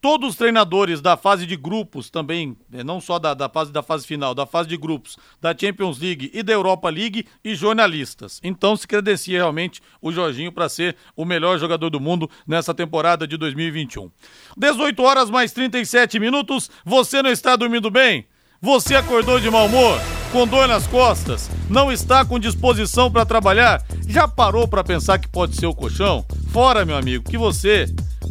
todos os treinadores da fase de grupos também, eh, não só da, da fase da fase final, da fase de grupos, da Champions League e da Europa League e jornalistas. Então se credencia realmente o Jorginho para ser o melhor jogador do mundo nessa temporada de 2021. 18 horas mais 37 minutos, você não está dormindo bem? Você acordou de mau humor? Com dor nas costas? Não está com disposição para trabalhar? Já parou para pensar que pode ser o colchão? Fora, meu amigo, que você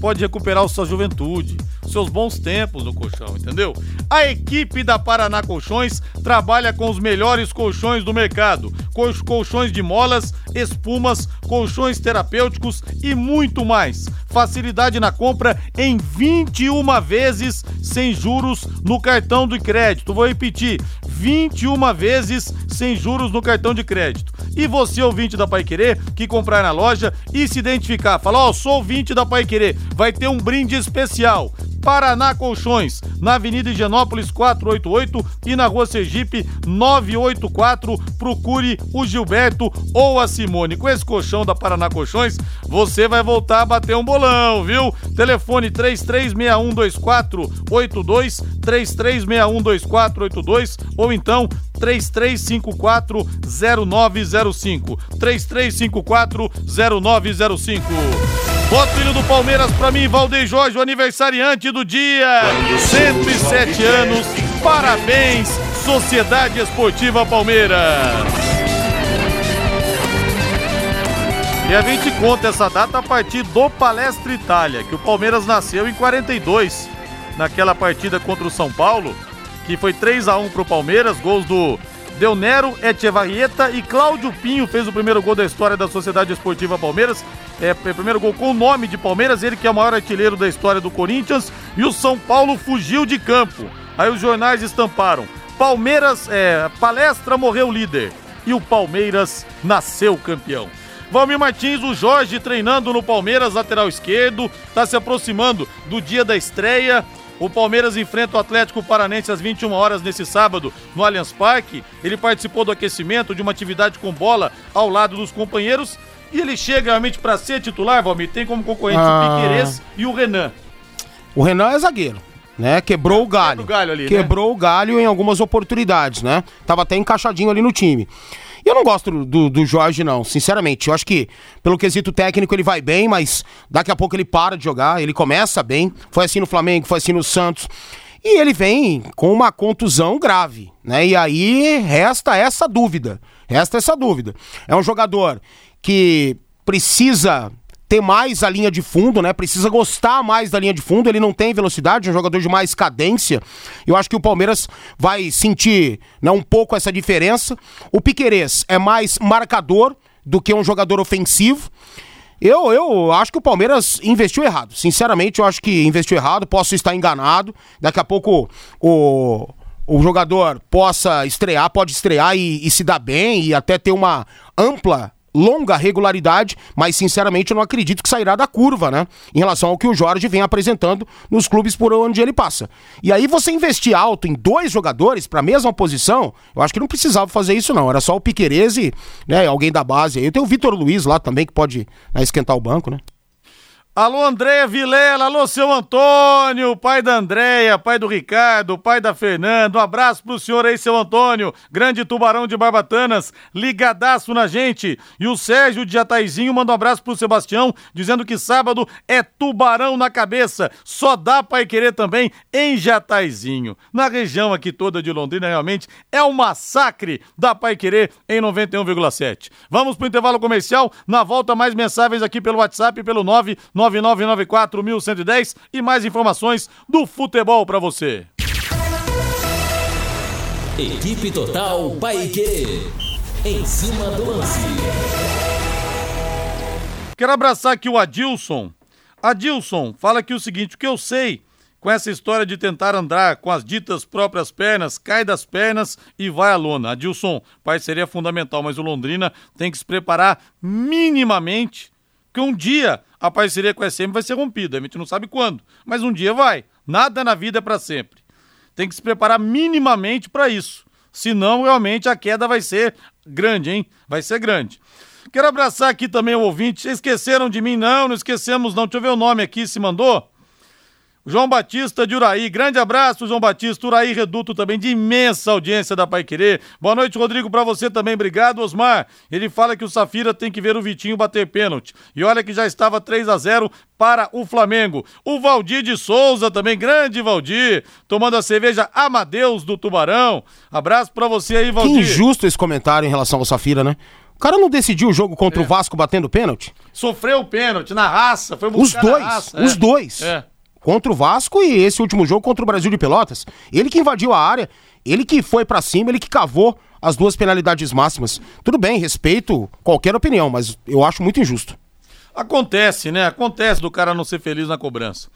pode recuperar sua juventude, seus bons tempos no colchão, entendeu? A equipe da Paraná Colchões trabalha com os melhores colchões do mercado, col- colchões de molas, espumas, colchões terapêuticos e muito mais. Facilidade na compra em 21 vezes sem juros no cartão de crédito. Vou repetir, 21 vezes sem juros no cartão de crédito. E você, ouvinte da Pai Querer, que comprar na loja e se identificar, falar, ó, sou ouvinte da Pai Querer, vai ter um brinde especial. Paraná Colchões, na Avenida Higienópolis 488 e na Rua Sergipe 984. Procure o Gilberto ou a Simone. Com esse colchão da Paraná Colchões, você vai voltar a bater um bolão, viu? Telefone 33612482, 33612482 ou então 33540905. 33540905. Bota o hino do Palmeiras pra mim, Valdeir Jorge, o aniversariante do dia. 107 anos. Parabéns, Sociedade Esportiva Palmeiras. E a gente conta essa data a partir do Palestra Itália, que o Palmeiras nasceu em 42, naquela partida contra o São Paulo, que foi 3 a 1 pro Palmeiras, gols do Del Nero, Echevarrieta e Cláudio Pinho fez o primeiro gol da história da Sociedade Esportiva Palmeiras. É, primeiro gol com o nome de Palmeiras, ele que é o maior artilheiro da história do Corinthians, e o São Paulo fugiu de campo. Aí os jornais estamparam: Palmeiras, é, palestra morreu líder e o Palmeiras nasceu campeão. Valmir Martins, o Jorge treinando no Palmeiras, lateral esquerdo, está se aproximando do dia da estreia. O Palmeiras enfrenta o Atlético Paranense às 21 horas nesse sábado no Allianz Parque. Ele participou do aquecimento de uma atividade com bola ao lado dos companheiros E ele chega realmente pra ser titular, Valmir? Tem como concorrente Ah. o Piquerez e o Renan. O Renan é zagueiro, né? Quebrou o galho. Quebra o galho ali, né? Quebrou o galho em algumas oportunidades, né? Tava até encaixadinho ali no time. Eu não gosto do, do Jorge, não, sinceramente. Eu acho que, pelo quesito técnico, ele vai bem, mas daqui a pouco ele para de jogar, ele começa bem. Foi assim no Flamengo, foi assim no Santos. E ele vem com uma contusão grave, né? E aí resta essa dúvida. Resta essa dúvida. É um jogador que precisa ter mais a linha de fundo, né? Precisa gostar mais da linha de fundo. Ele não tem velocidade, é um jogador de mais cadência. Eu acho que o Palmeiras vai sentir né, um pouco essa diferença. O Piquerez é mais marcador do que um jogador ofensivo. Eu, eu acho que o Palmeiras investiu errado. Sinceramente, eu acho que investiu errado. Posso estar enganado. Daqui a pouco o, o jogador possa estrear, pode estrear e, e se dar bem e até ter uma ampla longa regularidade, mas sinceramente eu não acredito que sairá da curva, né? Em relação ao que o Jorge vem apresentando nos clubes por onde ele passa. E aí você investir alto em dois jogadores para a mesma posição, eu acho que não precisava fazer isso não, era só o Piquerez e né, alguém da base aí. Tem o Vitor Luiz lá também que pode né, esquentar o banco, né? Alô, Andréia Vilela, alô, seu Antônio, pai da Andréia, pai do Ricardo, pai da Fernanda. Um abraço pro senhor aí, seu Antônio, grande tubarão de Barbatanas, ligadaço na gente. E o Sérgio de Jataizinho manda um abraço pro Sebastião, dizendo que sábado é tubarão na cabeça. Só dá pai querer também em Jataizinho. Na região aqui toda de Londrina, realmente é um massacre da pai querer em 91,7. Vamos pro intervalo comercial. Na volta, mais mensagens aqui pelo WhatsApp, pelo 9 9994-1110 e mais informações do futebol para você. Equipe Total Paique. Em cima do lance. Quero abraçar aqui o Adilson. Adilson, fala aqui o seguinte: o que eu sei com essa história de tentar andar com as ditas próprias pernas, cai das pernas e vai à lona. Adilson, parceria fundamental, mas o Londrina tem que se preparar minimamente, que um dia a parceria com a SM vai ser rompida. A gente não sabe quando, mas um dia vai. Nada na vida é para sempre. Tem que se preparar minimamente para isso. Senão, realmente, a queda vai ser grande, hein? Vai ser grande. Quero abraçar aqui também o ouvinte. Esqueceram de mim? Não, não esquecemos não. Deixa eu ver o nome aqui, se mandou. João Batista de Uraí. Grande abraço, João Batista. Uraí Reduto também, de imensa audiência da Pai Querer. Boa noite, Rodrigo, para você também. Obrigado, Osmar. Ele fala que o Safira tem que ver o Vitinho bater pênalti. E olha que já estava 3 a 0 para o Flamengo. O Valdir de Souza também, grande Valdir, tomando a cerveja Amadeus do Tubarão. Abraço para você aí, Que Valdir. injusto esse comentário em relação ao Safira, né? O cara não decidiu o jogo contra o Vasco batendo pênalti? Sofreu o pênalti na raça, foi Os buscar na dois, raça, os é. dois. É. Contra o Vasco e esse último jogo contra o Brasil de Pelotas. Ele que invadiu a área, ele que foi pra cima, ele que cavou as duas penalidades máximas. Tudo bem, respeito qualquer opinião, mas eu acho muito injusto. Acontece, né? Acontece do cara não ser feliz na cobrança.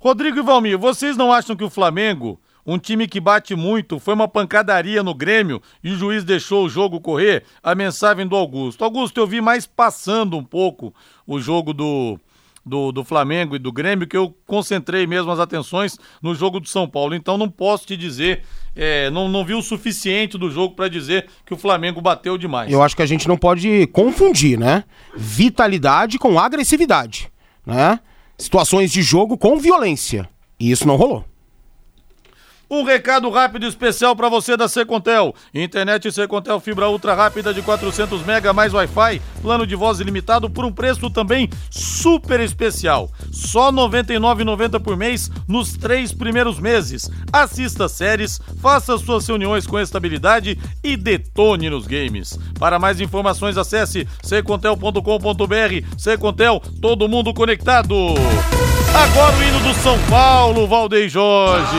Rodrigo e Valmir, vocês não acham que o Flamengo, um time que bate muito, foi uma pancadaria no Grêmio e o juiz deixou o jogo correr? A mensagem do Augusto. Augusto, eu vi mais passando um pouco o jogo do, do, do Flamengo e do Grêmio, que eu concentrei mesmo as atenções no jogo do São Paulo. Então não posso te dizer, é, não, não vi o suficiente do jogo para dizer que o Flamengo bateu demais. Eu acho que a gente não pode confundir, né? Vitalidade com agressividade, né? Situações de jogo com violência. E isso não rolou. Um recado rápido especial para você da Secontel. Internet Secontel fibra ultra rápida de 400 mega mais Wi-Fi, plano de voz ilimitado por um preço também super especial. Só R$ 99,90 por mês nos três primeiros meses. Assista séries, faça suas reuniões com estabilidade e detone nos games. Para mais informações acesse secontel.com.br. Secontel, todo mundo conectado. Agora o hino do São Paulo, Valdeir Jorge.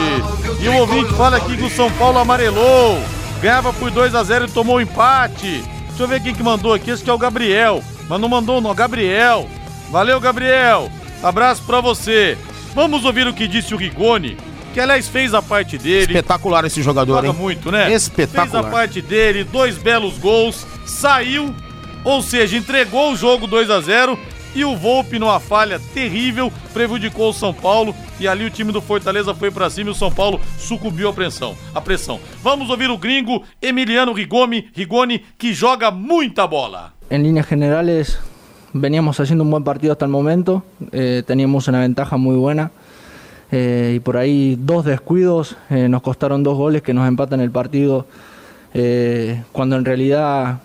E o ouvinte fala aqui que o São Paulo amarelou. Ganhava por 2 a 0 e tomou um empate. Deixa eu ver quem que mandou aqui. Esse que é o Gabriel. Mas não mandou não. Gabriel. Valeu, Gabriel. Abraço pra você. Vamos ouvir o que disse o Rigoni. Que aliás fez a parte dele. Espetacular esse jogador, Joga hein? muito, né? Espetacular. Fez a parte dele, dois belos gols, saiu, ou seja, entregou o jogo 2 a 0 e o Volpe numa falha terrível prejudicou o São Paulo e ali o time do Fortaleza foi pra cima e o São Paulo sucumbiu à pressão. A pressão. Vamos ouvir o gringo Emiliano Rigoni, Rigoni que joga muita bola. En líneas generales, veníamos haciendo un buen partido hasta el momento, eh, teníamos una ventaja muy buena eh, y por ahí dos descuidos eh, nos costaron dos goles que nos empatan el partido cuando en realidad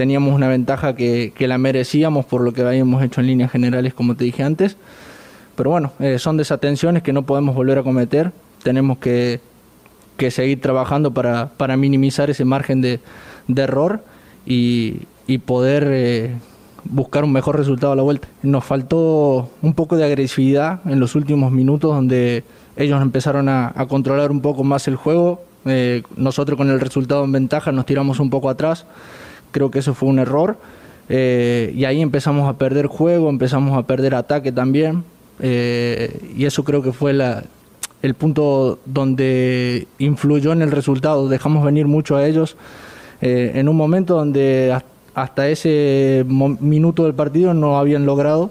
teníamos una ventaja que, la merecíamos por lo que habíamos hecho en líneas generales como te dije antes. Pero bueno, son desatenciones que no podemos volver a cometer, tenemos que, que seguir trabajando para, para minimizar ese margen de, de error y, y poder buscar un mejor resultado a la vuelta. Nos faltó un poco de agresividad en los últimos minutos donde ellos empezaron a, controlar un poco más el juego. Eh, nosotros con el resultado en ventaja nos tiramos un poco atrás. Creo que eso fue un error. Eh, y ahí empezamos a perder juego, empezamos a perder ataque también. Eh, y eso creo que fue la, el punto donde influyó en el resultado. Dejamos venir mucho a ellos en un momento donde hasta esse minuto do partido não haviam logrado.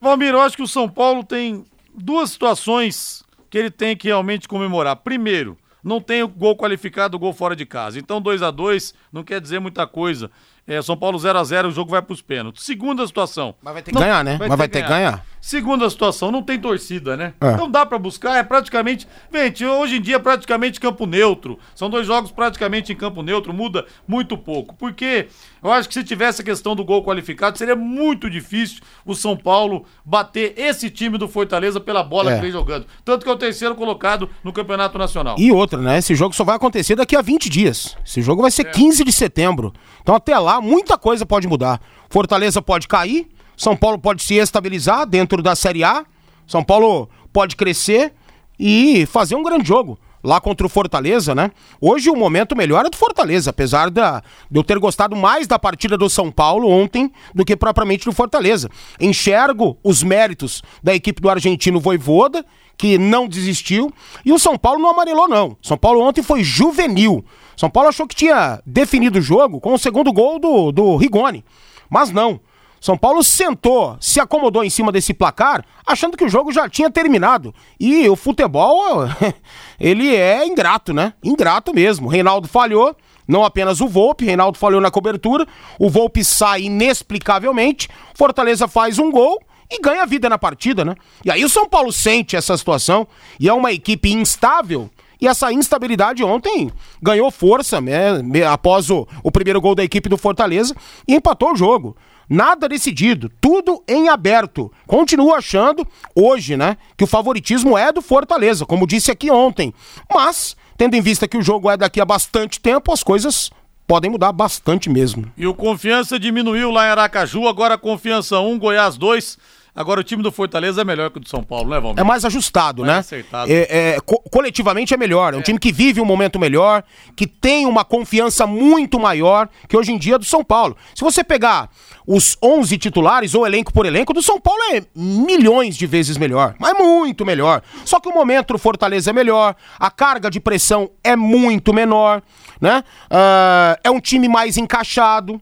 Valmir, eu acho que o São Paulo tem duas situações que ele tem que realmente comemorar. Primeiro, não tem gol qualificado, gol fora de casa. Então 2 a 2 não quer dizer muita coisa. É, São Paulo 0 a 0 o jogo vai para os pênaltis. Segunda situação. Mas vai ter que não, ganhar, né? Vai Mas vai ter que ganhar. Segunda situação, não tem torcida, né? É. Então dá para buscar, é praticamente. Gente, hoje em dia é praticamente campo neutro. São dois jogos praticamente em campo neutro, muda muito pouco. Porque eu acho que se tivesse a questão do gol qualificado, seria muito difícil o São Paulo bater esse time do Fortaleza pela bola é. que vem jogando. Tanto que é o terceiro colocado no Campeonato Nacional. E outra, né? Esse jogo só vai acontecer daqui a 20 dias. Esse jogo vai ser é. 15 de setembro. Então até lá muita coisa pode mudar. Fortaleza pode cair são Paulo pode se estabilizar dentro da Série A. São Paulo pode crescer e fazer um grande jogo lá contra o Fortaleza, né? Hoje o momento melhor é do Fortaleza, apesar da, de eu ter gostado mais da partida do São Paulo ontem do que propriamente do Fortaleza. Enxergo os méritos da equipe do argentino Voivoda, que não desistiu, e o São Paulo não amarelou, não. São Paulo ontem foi juvenil. São Paulo achou que tinha definido o jogo com o segundo gol do, do Rigoni, mas não. São Paulo sentou, se acomodou em cima desse placar, achando que o jogo já tinha terminado. E o futebol, ele é ingrato, né? Ingrato mesmo. Reinaldo falhou, não apenas o Volpe, Reinaldo falhou na cobertura, o Volpe sai inexplicavelmente, Fortaleza faz um gol e ganha vida na partida, né? E aí o São Paulo sente essa situação e é uma equipe instável. E essa instabilidade ontem ganhou força né, após o, o primeiro gol da equipe do Fortaleza e empatou o jogo. Nada decidido, tudo em aberto. Continuo achando, hoje, né, que o favoritismo é do Fortaleza, como disse aqui ontem. Mas, tendo em vista que o jogo é daqui a bastante tempo, as coisas podem mudar bastante mesmo. E o Confiança diminuiu lá em Aracaju, agora Confiança 1, Goiás 2. Agora o time do Fortaleza é melhor que o do São Paulo, né, Valmir? É mais ajustado, mais né? Acertado. É, é, co coletivamente é melhor. É um é. time que vive um momento melhor, que tem uma confiança muito maior que hoje em dia do São Paulo. Se você pegar os 11 titulares, ou elenco por elenco, do São Paulo é milhões de vezes melhor. Mas muito melhor. Só que o momento do Fortaleza é melhor, a carga de pressão é muito menor, né? Uh, é um time mais encaixado.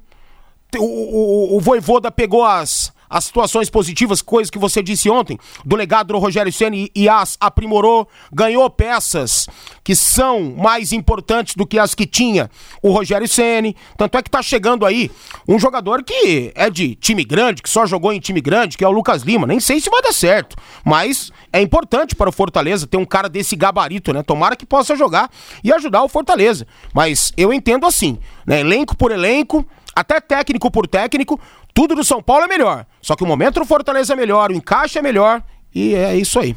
O, o, o Voivoda pegou as as situações positivas, coisas que você disse ontem, do legado do Rogério Ceni e as aprimorou, ganhou peças que são mais importantes do que as que tinha o Rogério Ceni. Tanto é que tá chegando aí um jogador que é de time grande, que só jogou em time grande, que é o Lucas Lima. Nem sei se vai dar certo, mas é importante para o Fortaleza ter um cara desse gabarito, né? Tomara que possa jogar e ajudar o Fortaleza. Mas eu entendo assim, né? Elenco por elenco, até técnico por técnico, tudo do São Paulo é melhor. Só que o momento do Fortaleza é melhor, o encaixe é melhor e é isso aí.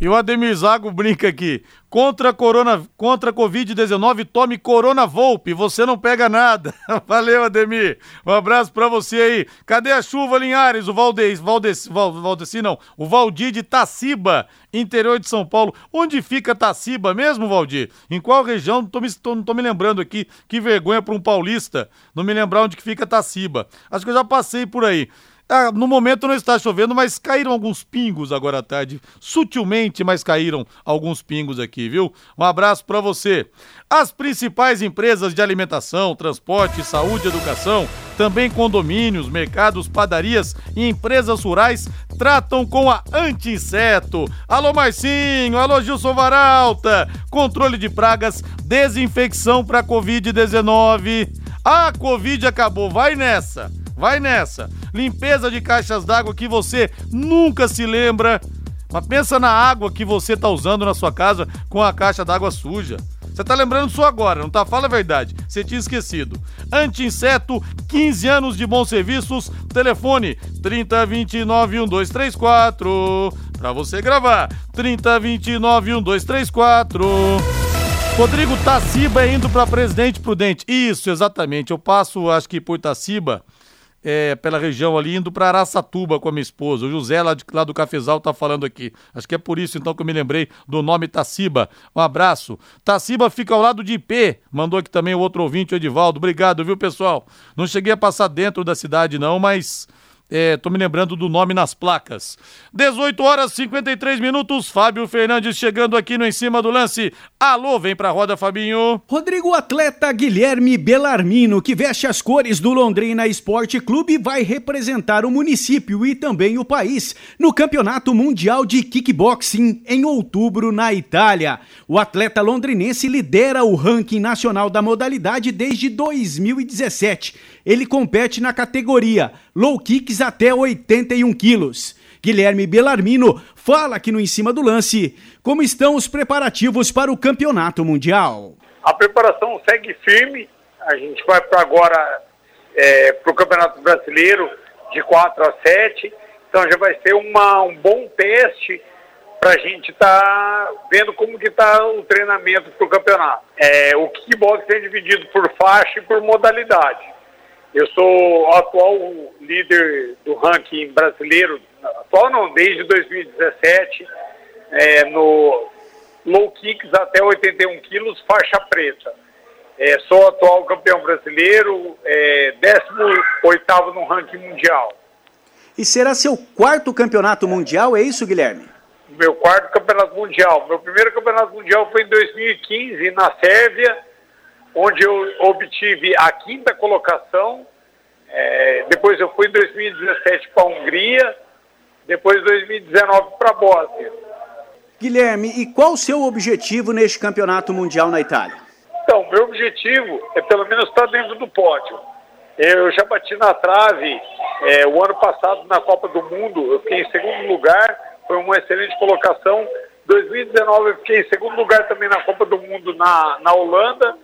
E o Ademir Zago brinca aqui. Contra corona, contra Covid-19, tome Corona Volpe, você não pega nada. Valeu, Ademir. Um abraço para você aí. Cadê a chuva, Linhares? O Valdez, Valdez, Valdeci não. O Valdir de Taciba, interior de São Paulo. Onde fica Taciba mesmo, Valdir? Em qual região? Não tô me, tô, não tô me lembrando aqui. Que vergonha para um paulista não me lembrar onde que fica Taciba. Acho que eu já passei por aí. Ah, no momento não está chovendo, mas caíram alguns pingos agora à tarde. Sutilmente, mas caíram alguns pingos aqui, viu? Um abraço para você. As principais empresas de alimentação, transporte, saúde educação, também condomínios, mercados, padarias e empresas rurais tratam com a anti-inseto. Alô Marcinho, alô Gilson Varalta. Controle de pragas, desinfecção para Covid-19. A Covid acabou, vai nessa. Vai nessa. Limpeza de caixas d'água que você nunca se lembra. Mas pensa na água que você tá usando na sua casa com a caixa d'água suja. Você tá lembrando só agora, não tá? Fala a verdade. Você tinha esquecido. Anti-inseto, 15 anos de bons serviços. Telefone 3029 1234. Pra você gravar. 3029 1234. Rodrigo Taciba indo para Presidente Prudente. Isso, exatamente. Eu passo, acho que por Taciba é, pela região ali, indo para Araçatuba com a minha esposa. O José, lá, de, lá do Cafezal, tá falando aqui. Acho que é por isso, então, que eu me lembrei do nome Taciba. Um abraço. Taciba fica ao lado de IP. Mandou aqui também o outro ouvinte, o Edivaldo. Obrigado, viu, pessoal? Não cheguei a passar dentro da cidade, não, mas é, tô me lembrando do nome nas placas. 18 horas 53 minutos. Fábio Fernandes chegando aqui no Em Cima do Lance. Alô, vem pra roda, Fabinho. Rodrigo atleta Guilherme Belarmino, que veste as cores do Londrina Esporte Clube, vai representar o município e também o país no Campeonato Mundial de Kickboxing em outubro na Itália. O atleta londrinense lidera o ranking nacional da modalidade desde 2017. Ele compete na categoria low kicks até 81 quilos. Guilherme Belarmino fala aqui no Em Cima do Lance como estão os preparativos para o Campeonato Mundial. A preparação segue firme. A gente vai para agora é, para o Campeonato Brasileiro de 4 a 7. Então já vai ser uma, um bom teste para a gente estar tá vendo como que está o treinamento para o campeonato. É, o kickbox é dividido por faixa e por modalidade. Eu sou o atual líder do ranking brasileiro, atual não, desde 2017, é, no low kicks até 81 quilos, faixa preta. É, sou atual campeão brasileiro, é, 18 no ranking mundial. E será seu quarto campeonato mundial, é isso, Guilherme? Meu quarto campeonato mundial. Meu primeiro campeonato mundial foi em 2015, na Sérvia onde eu obtive a quinta colocação. É, depois eu fui em 2017 para a Hungria, depois 2019 para a Bósnia. Guilherme, e qual o seu objetivo neste campeonato mundial na Itália? Então, meu objetivo é pelo menos estar dentro do pódio. Eu já bati na trave é, o ano passado na Copa do Mundo, eu fiquei em segundo lugar, foi uma excelente colocação. 2019 eu fiquei em segundo lugar também na Copa do Mundo na, na Holanda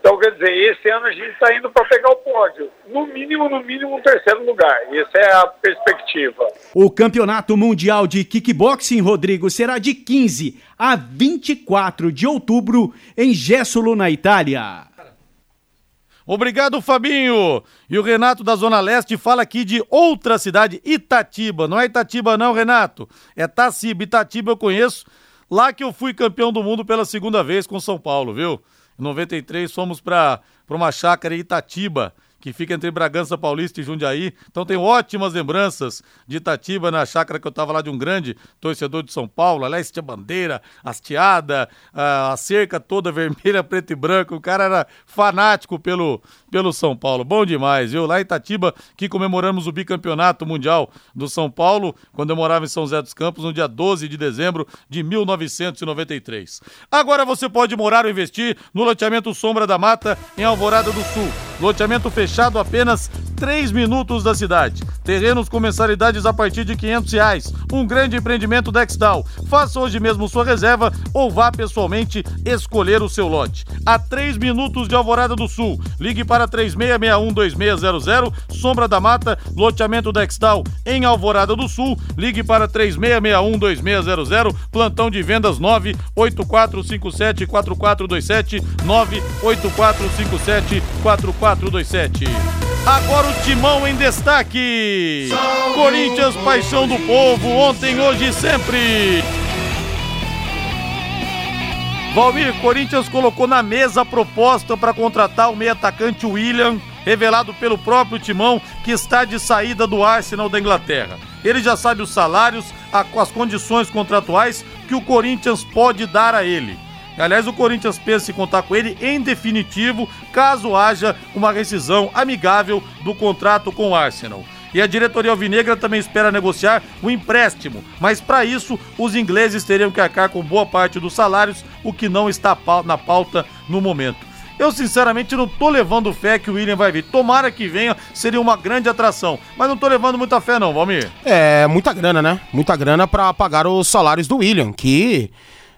então, quer dizer, esse ano a gente está indo para pegar o pódio. No mínimo, no mínimo, um terceiro lugar. Essa é a perspectiva. O Campeonato Mundial de Kickboxing, Rodrigo, será de 15 a 24 de outubro em Gessolo, na Itália. Obrigado, Fabinho. E o Renato da Zona Leste fala aqui de outra cidade, Itatiba. Não é Itatiba, não, Renato. É Taciba. Itatiba eu conheço. Lá que eu fui campeão do mundo pela segunda vez com São Paulo, viu? Em 93 fomos para uma chácara em Itatiba, que fica entre Bragança Paulista e Jundiaí. Então tem ótimas lembranças de Itatiba na chácara que eu estava lá de um grande torcedor de São Paulo. Aliás, tinha bandeira, hasteada, a cerca toda vermelha, preto e branco. O cara era fanático pelo, pelo São Paulo. Bom demais, viu? Lá em Itatiba, que comemoramos o bicampeonato mundial do São Paulo, quando eu morava em São José dos Campos, no dia 12 de dezembro de 1993. Agora você pode morar ou investir no loteamento Sombra da Mata, em Alvorada do Sul. Loteamento fechado apenas 3 minutos da cidade. Terrenos com mensalidades a partir de 500 reais. Um grande empreendimento Dexdal. Faça hoje mesmo sua reserva ou vá pessoalmente escolher o seu lote. A 3 minutos de Alvorada do Sul. Ligue para 36612600, Sombra da Mata, loteamento Dexdal em Alvorada do Sul. Ligue para 36612600, plantão de vendas 984574427, 984574427. 427. Agora o timão em destaque. Corinthians, paixão do povo, ontem, hoje e sempre. Valmir, Corinthians colocou na mesa a proposta para contratar o meio atacante William, revelado pelo próprio Timão, que está de saída do Arsenal da Inglaterra. Ele já sabe os salários, as condições contratuais que o Corinthians pode dar a ele. Aliás, o Corinthians pensa em contar com ele em definitivo, caso haja uma rescisão amigável do contrato com o Arsenal. E a diretoria alvinegra também espera negociar o empréstimo, mas para isso os ingleses teriam que arcar com boa parte dos salários, o que não está na pauta no momento. Eu, sinceramente, não tô levando fé que o William vai vir. Tomara que venha, seria uma grande atração. Mas não tô levando muita fé, não, Valmir. É, muita grana, né? Muita grana para pagar os salários do William, que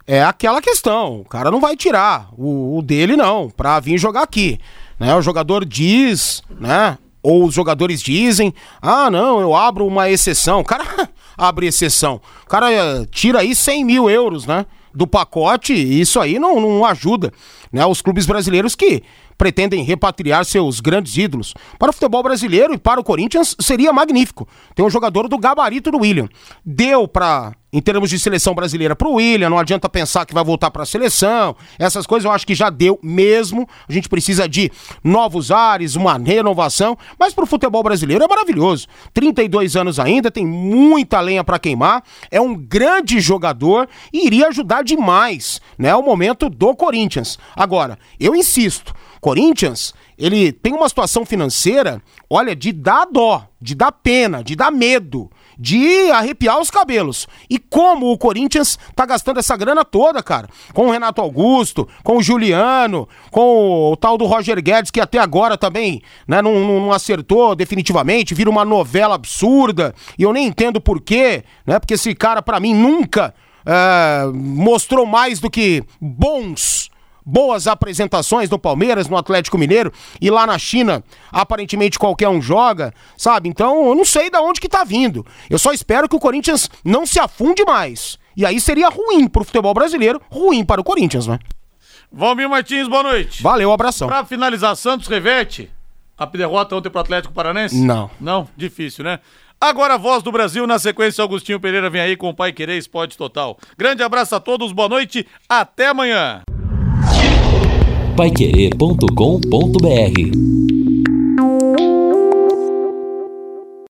é aquela questão. O cara não vai tirar o, o dele, não, pra vir jogar aqui. Né? O jogador diz, né? Ou os jogadores dizem, ah, não, eu abro uma exceção. O cara abre exceção. O cara eh, tira aí 100 mil euros, né? Do pacote, e isso aí não, não ajuda, né? Os clubes brasileiros que pretendem repatriar seus grandes ídolos. Para o futebol brasileiro e para o Corinthians seria magnífico. Tem um jogador do gabarito do William. Deu para em termos de seleção brasileira para o William, não adianta pensar que vai voltar para a seleção. Essas coisas eu acho que já deu mesmo. A gente precisa de novos ares, uma renovação, mas para o futebol brasileiro é maravilhoso. 32 anos ainda, tem muita lenha para queimar, é um grande jogador e iria ajudar demais, né, o momento do Corinthians. Agora, eu insisto, Corinthians, ele tem uma situação financeira, olha, de dar dó, de dar pena, de dar medo, de arrepiar os cabelos. E como o Corinthians tá gastando essa grana toda, cara? Com o Renato Augusto, com o Juliano, com o tal do Roger Guedes, que até agora também né, não, não, acertou definitivamente, vira uma novela absurda, e eu nem entendo por quê, né? Porque esse cara, para mim, nunca é, mostrou mais do que bons boas apresentações no Palmeiras, no Atlético Mineiro e lá na China, aparentemente qualquer um joga, sabe? Então, eu não sei de onde que tá vindo. Eu só espero que o Corinthians não se afunde mais. E aí seria ruim pro futebol brasileiro, ruim para o Corinthians, né? Valmir Martins, boa noite. Valeu, um abração. Pra finalizar, Santos reverte a derrota ontem pro Atlético Paranense? Não. Não? Difícil, né? Agora a voz do Brasil, na sequência, Augustinho Pereira vem aí com o Pai Querer Esporte Total. Grande abraço a todos, boa noite, até amanhã paiquerê.com.br